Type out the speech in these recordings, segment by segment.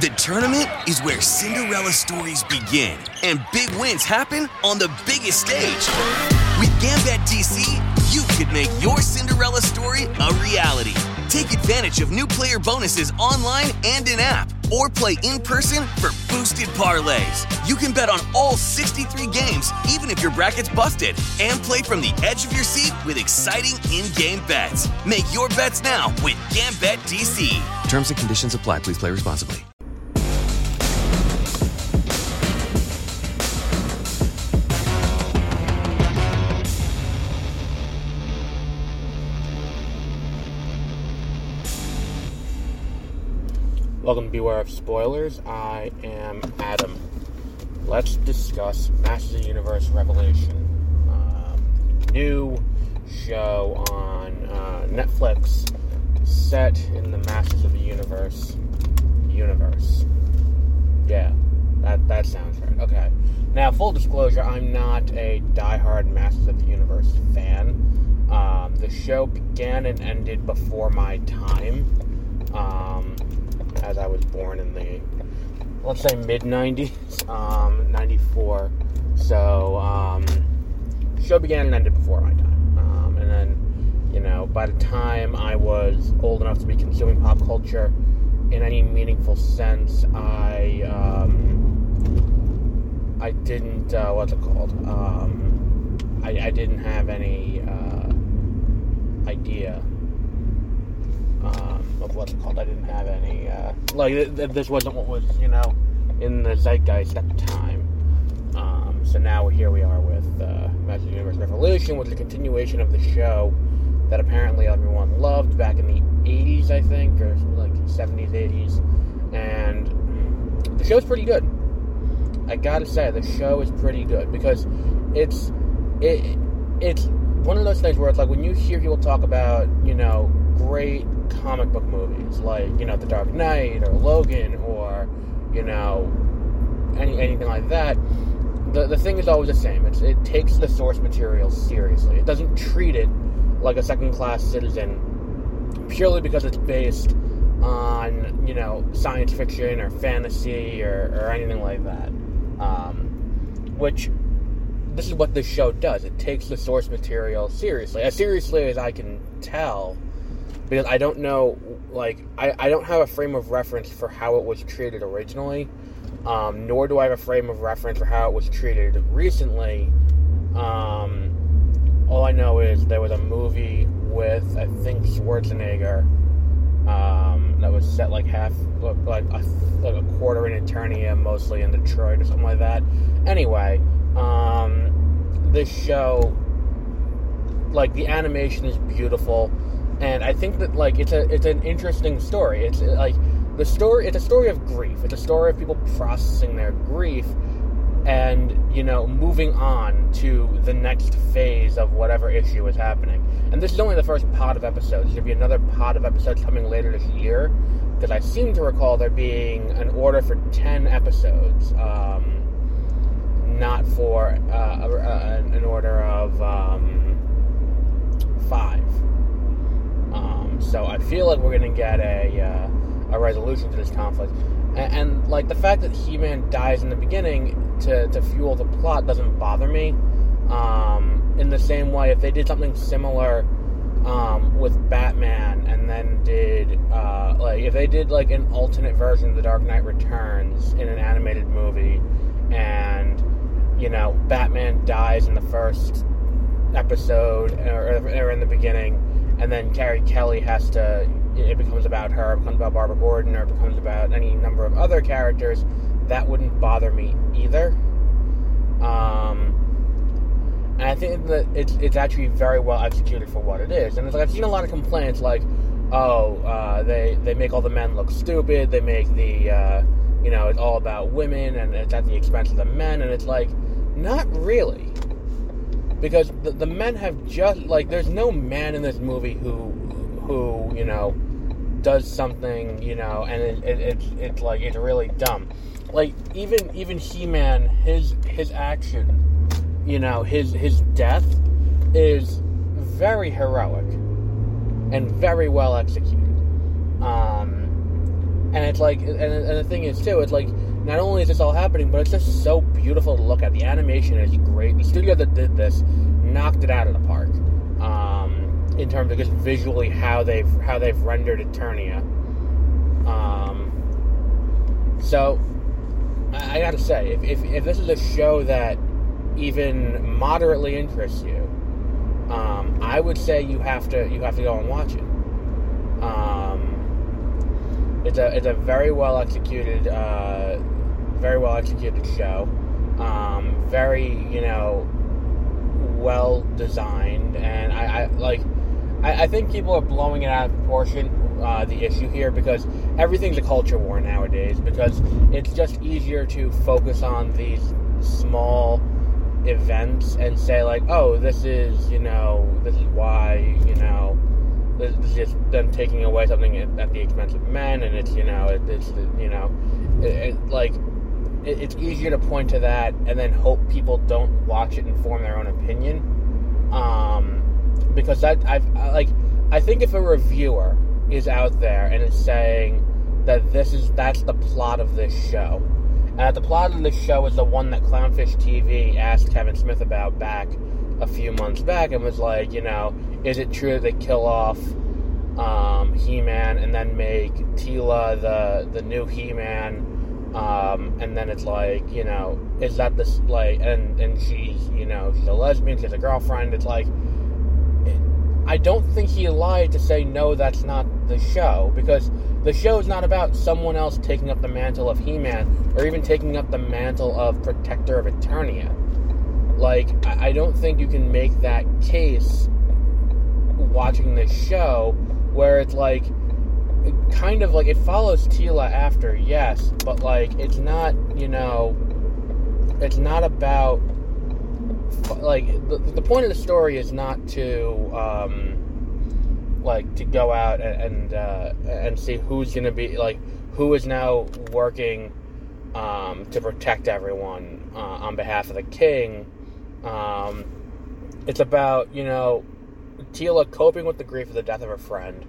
The tournament is where Cinderella stories begin and big wins happen on the biggest stage. With Gambet DC, you could make your Cinderella story a reality. Take advantage of new player bonuses online and in app, or play in person for boosted parlays. You can bet on all 63 games, even if your bracket's busted, and play from the edge of your seat with exciting in game bets. Make your bets now with Gambet DC. Terms and conditions apply. Please play responsibly. Welcome to Beware of Spoilers. I am Adam. Let's discuss Masters of the Universe Revelation. Um, new show on uh, Netflix set in the Masters of the Universe universe. Yeah, that, that sounds right. Okay. Now, full disclosure, I'm not a die-hard Masters of the Universe fan. Um, the show began and ended before my time. Um, as I was born in the, let's say, mid 90s, um, 94. So, um, show began and ended before my time. Um, and then, you know, by the time I was old enough to be consuming pop culture in any meaningful sense, I, um, I didn't, uh, what's it called? Um, I, I didn't have any, uh, idea um, of what's called. I didn't have any uh, like th- th- this wasn't what was you know in the zeitgeist at the time. Um, so now here we are with uh, Universe Revolution, which is a continuation of the show that apparently everyone loved back in the 80s, I think, or like 70s, 80s, and the show's pretty good. I gotta say, the show is pretty good because it's it it's one of those things where it's like when you hear people talk about you know great comic book movies like you know The Dark Knight or Logan or you know any anything like that. The the thing is always the same. It's, it takes the source material seriously. It doesn't treat it like a second class citizen purely because it's based on you know science fiction or fantasy or, or anything like that. Um, which this is what this show does. It takes the source material seriously, as seriously as I can tell because I don't know, like, I, I don't have a frame of reference for how it was treated originally, um, nor do I have a frame of reference for how it was treated recently. Um, all I know is there was a movie with, I think, Schwarzenegger um, that was set like half, like a, like a quarter in Eternia, mostly in Detroit or something like that. Anyway, um, this show, like, the animation is beautiful and I think that like it's a it's an interesting story. It's like the story. It's a story of grief. It's a story of people processing their grief, and you know moving on to the next phase of whatever issue is happening. And this is only the first pod of episodes. There'll be another pod of episodes coming later this year, because I seem to recall there being an order for ten episodes. Um, not for uh, an order of um, five. So I feel like we're going to get a, uh, a resolution to this conflict. And, and, like the fact that He Man dies in the beginning to, to fuel the plot doesn't bother me. Um, in the same way, if they did something similar um, with Batman and then did, uh, like, if they did like an alternate version of The Dark Knight Returns in an animated movie and, you know, Batman dies in the first episode or, or in the beginning and then Carrie Kelly has to. It becomes about her, it becomes about Barbara Gordon, or it becomes about any number of other characters. That wouldn't bother me either. Um, and I think that it's it's actually very well executed for what it is. And it's like I've seen a lot of complaints like, oh, uh, they they make all the men look stupid. They make the uh, you know it's all about women and it's at the expense of the men. And it's like, not really because the, the men have just like there's no man in this movie who who you know does something you know and it, it, it's it's like it's really dumb. Like even even he-man his his action you know his his death is very heroic and very well executed. Um and it's like, and, and the thing is too, it's like not only is this all happening, but it's just so beautiful to look at. The animation is great. The studio that did this knocked it out of the park um, in terms of just visually how they've how they've rendered Eternia. Um, so I, I gotta say, if, if, if this is a show that even moderately interests you, um, I would say you have to you have to go and watch it. Um, it's a it's a very well executed, uh, very well executed show. Um, very you know well designed, and I, I like. I, I, think people are blowing it out of proportion. Uh, the issue here because everything's a culture war nowadays because it's just easier to focus on these small events and say like, oh, this is you know this is why you know this is just them taking away something at, at the expense of men, and it's you know it, it's you know it, it, like it, it's easier to point to that and then hope people don't watch it and form their own opinion. Um, because that I've like I think if a reviewer is out there and is saying that this is that's the plot of this show, and that the plot of this show is the one that Clownfish TV asked Kevin Smith about back a few months back and was like, you know, is it true that they kill off um, He-Man and then make Teela the the new He-Man? Um, and then it's like, you know, is that this like, and and she's, you know, she's a lesbian, she has a girlfriend. It's like, I don't think he lied to say no, that's not the show because the show is not about someone else taking up the mantle of He-Man or even taking up the mantle of Protector of Eternia. Like, I don't think you can make that case watching this show where it's like kind of like it follows Teela after, yes, but like it's not, you know, it's not about like the, the point of the story is not to um like to go out and and, uh, and see who's gonna be like who is now working um, to protect everyone uh, on behalf of the king. Um, it's about you know Teela coping with the grief of the death of her friend,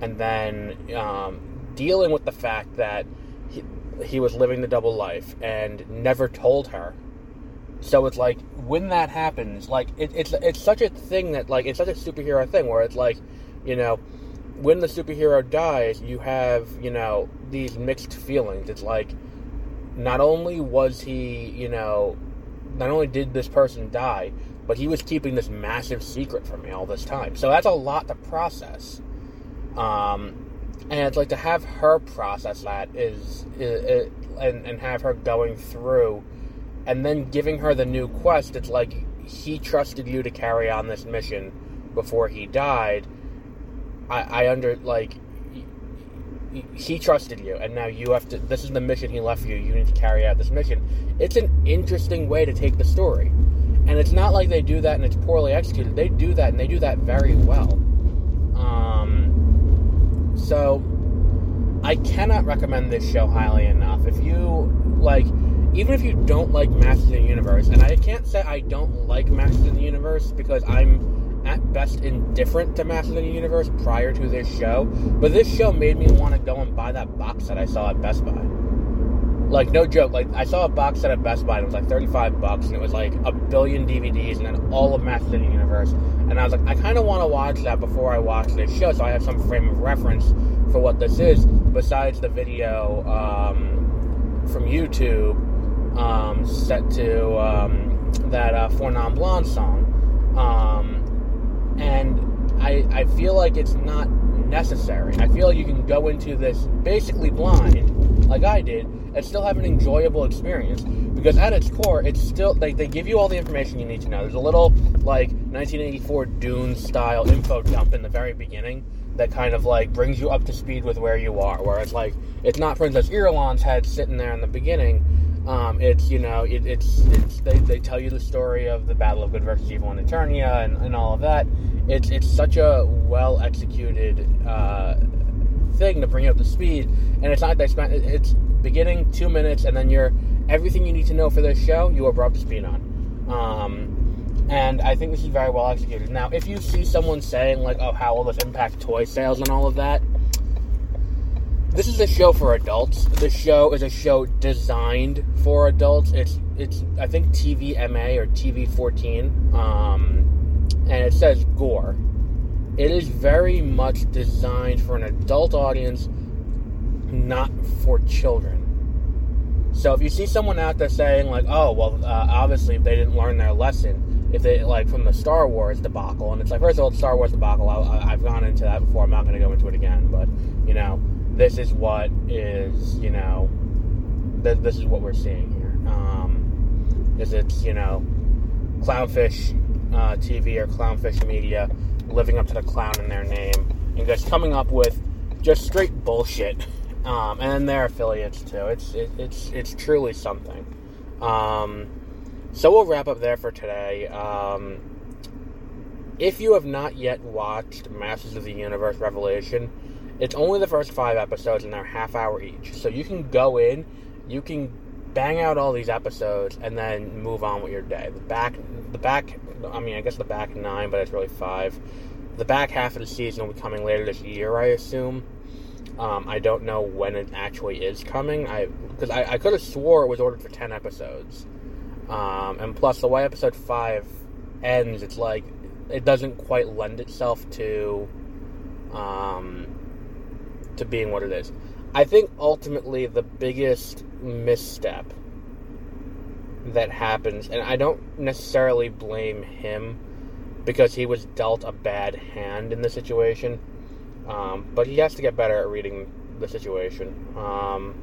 and then um, dealing with the fact that he, he was living the double life and never told her. So it's like when that happens, like it, it's it's such a thing that like it's such a superhero thing where it's like, you know, when the superhero dies, you have you know these mixed feelings. It's like not only was he you know not only did this person die, but he was keeping this massive secret from me all this time. So that's a lot to process. Um, and it's like to have her process that is, is, is and, and have her going through and then giving her the new quest. It's like he trusted you to carry on this mission before he died. I, I under like he trusted you and now you have to this is the mission he left you. You need to carry out this mission. It's an interesting way to take the story. And it's not like they do that and it's poorly executed. They do that and they do that very well. Um, so I cannot recommend this show highly enough. If you like, even if you don't like Masters of the Universe, and I can't say I don't like Masters of the Universe because I'm at best indifferent to Masters of the Universe prior to this show, but this show made me want to go and buy that box that I saw at Best Buy. Like no joke, like I saw a box set at Best Buy and it was like 35 bucks and it was like a billion DVDs and then all of Masters of the Universe. And I was like, I kind of want to watch that before I watch this show so I have some frame of reference for what this is besides the video um, from YouTube um, set to um, that uh, Four Non Blonde song. Um, and I, I feel like it's not necessary. I feel like you can go into this basically blind, like I did, and still have an enjoyable experience. Because at its core, it's still they, they give you all the information you need to know. There's a little like 1984 Dune style info dump in the very beginning that kind of like brings you up to speed with where you are. Where it's like it's not Princess Irulan's head sitting there in the beginning. Um, it's you know it, it's it's they, they tell you the story of the battle of good versus evil in Eternia and, and all of that. It's it's such a well executed uh, thing to bring up to speed, and it's not like they spent it's beginning two minutes and then you're everything you need to know for this show you are brought up to speed on. Um, and I think this is very well executed. Now, if you see someone saying like, "Oh, how will this impact toy sales and all of that?" this is a show for adults. The show is a show designed for adults. It's it's I think TVMA or TV fourteen, um, and it says gore. It is very much designed for an adult audience, not for children. So if you see someone out there saying like, "Oh, well, uh, obviously they didn't learn their lesson," if they like from the Star Wars debacle, and it's like, first of all, the Star Wars debacle, I, have gone into that before. I'm not going to go into it again, but you know, this is what is you know, th- this is what we're seeing here. Um, is it's you know, clownfish uh, TV or clownfish media living up to the clown in their name and just coming up with just straight bullshit um, and their affiliates too. It's it, it's it's truly something. Um, so we'll wrap up there for today. Um, if you have not yet watched Masters of the Universe Revelation, it's only the first five episodes and they're half hour each. So you can go in, you can bang out all these episodes and then move on with your day. The back, the back. I mean, I guess the back nine, but it's really five. The back half of the season will be coming later this year, I assume. Um, I don't know when it actually is coming. I because I, I could have swore it was ordered for ten episodes, um, and plus the way episode five ends, it's like it doesn't quite lend itself to um, to being what it is. I think ultimately the biggest misstep that happens, and I don't necessarily blame him because he was dealt a bad hand in the situation um, but he has to get better at reading the situation. Um,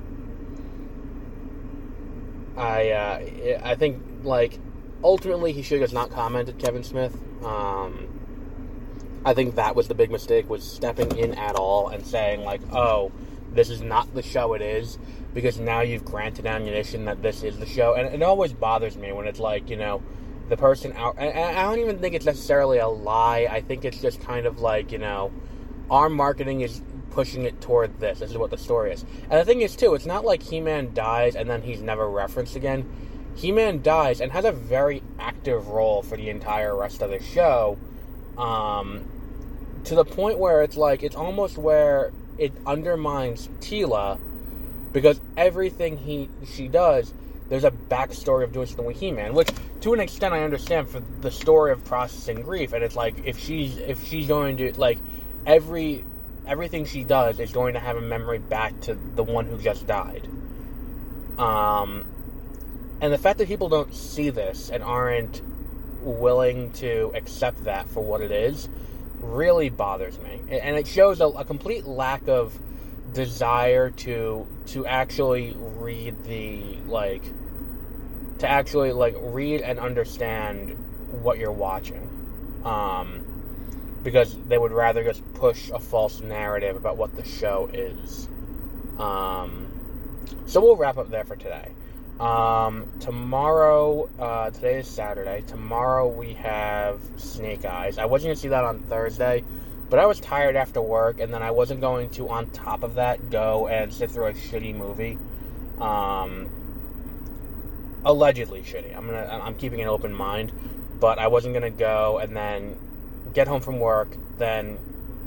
I uh, I think like ultimately he should have not commented Kevin Smith. Um, I think that was the big mistake was stepping in at all and saying like, oh, this is not the show it is because now you've granted ammunition that this is the show, and it always bothers me when it's like you know the person out. And I don't even think it's necessarily a lie. I think it's just kind of like you know our marketing is pushing it toward this. This is what the story is. And the thing is, too, it's not like He Man dies and then he's never referenced again. He Man dies and has a very active role for the entire rest of the show, um, to the point where it's like, it's almost where it undermines Teela because everything he she does there's a backstory of doing something with He-Man, which to an extent I understand for the story of processing grief. And it's like if she's if she's going to like every everything she does is going to have a memory back to the one who just died. Um, and the fact that people don't see this and aren't willing to accept that for what it is really bothers me, and it shows a, a complete lack of desire to to actually read the like to actually like read and understand what you're watching. Um, because they would rather just push a false narrative about what the show is. Um, so we'll wrap up there for today. Um, tomorrow, uh, today is Saturday. Tomorrow we have Snake Eyes. I wasn't going to see that on Thursday, but I was tired after work, and then I wasn't going to, on top of that, go and sit through a shitty movie. Um, allegedly shitty. I'm gonna. I'm keeping an open mind, but I wasn't gonna go and then get home from work, then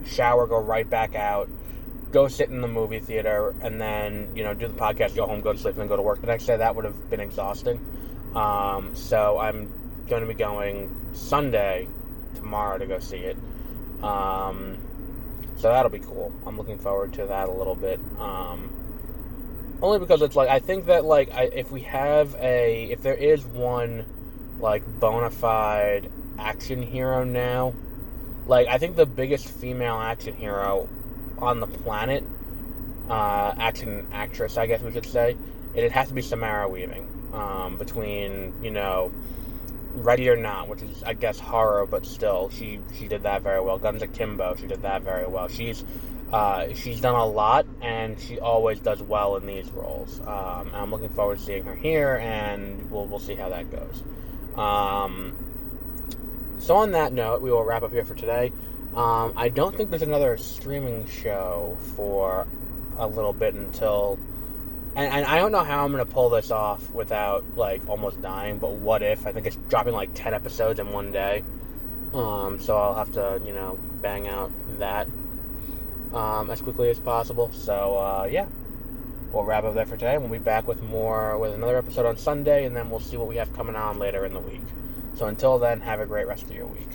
shower, go right back out, go sit in the movie theater, and then you know do the podcast, go home, go to sleep, and then go to work the next day. That would have been exhausting. Um, so I'm going to be going Sunday tomorrow to go see it. Um, so that'll be cool. I'm looking forward to that a little bit. Um, only because it's like I think that like I, if we have a if there is one like bona fide action hero now like, I think the biggest female action hero on the planet, uh, action actress, I guess we could say, it, it has to be Samara Weaving. Um, between, you know, Ready or Not, which is, I guess, horror, but still, she, she did that very well. Guns Akimbo, she did that very well. She's uh, she's done a lot, and she always does well in these roles. Um, I'm looking forward to seeing her here, and we'll we'll see how that goes. Um, so, on that note, we will wrap up here for today. Um, I don't think there's another streaming show for a little bit until. And, and I don't know how I'm going to pull this off without, like, almost dying, but what if? I think it's dropping, like, 10 episodes in one day. Um, so I'll have to, you know, bang out that. um, as quickly as possible. So uh, yeah, we'll wrap up there for today. We'll be back with more with another episode on Sunday, and then we'll see what we have coming on later in the week. So until then, have a great rest of your week.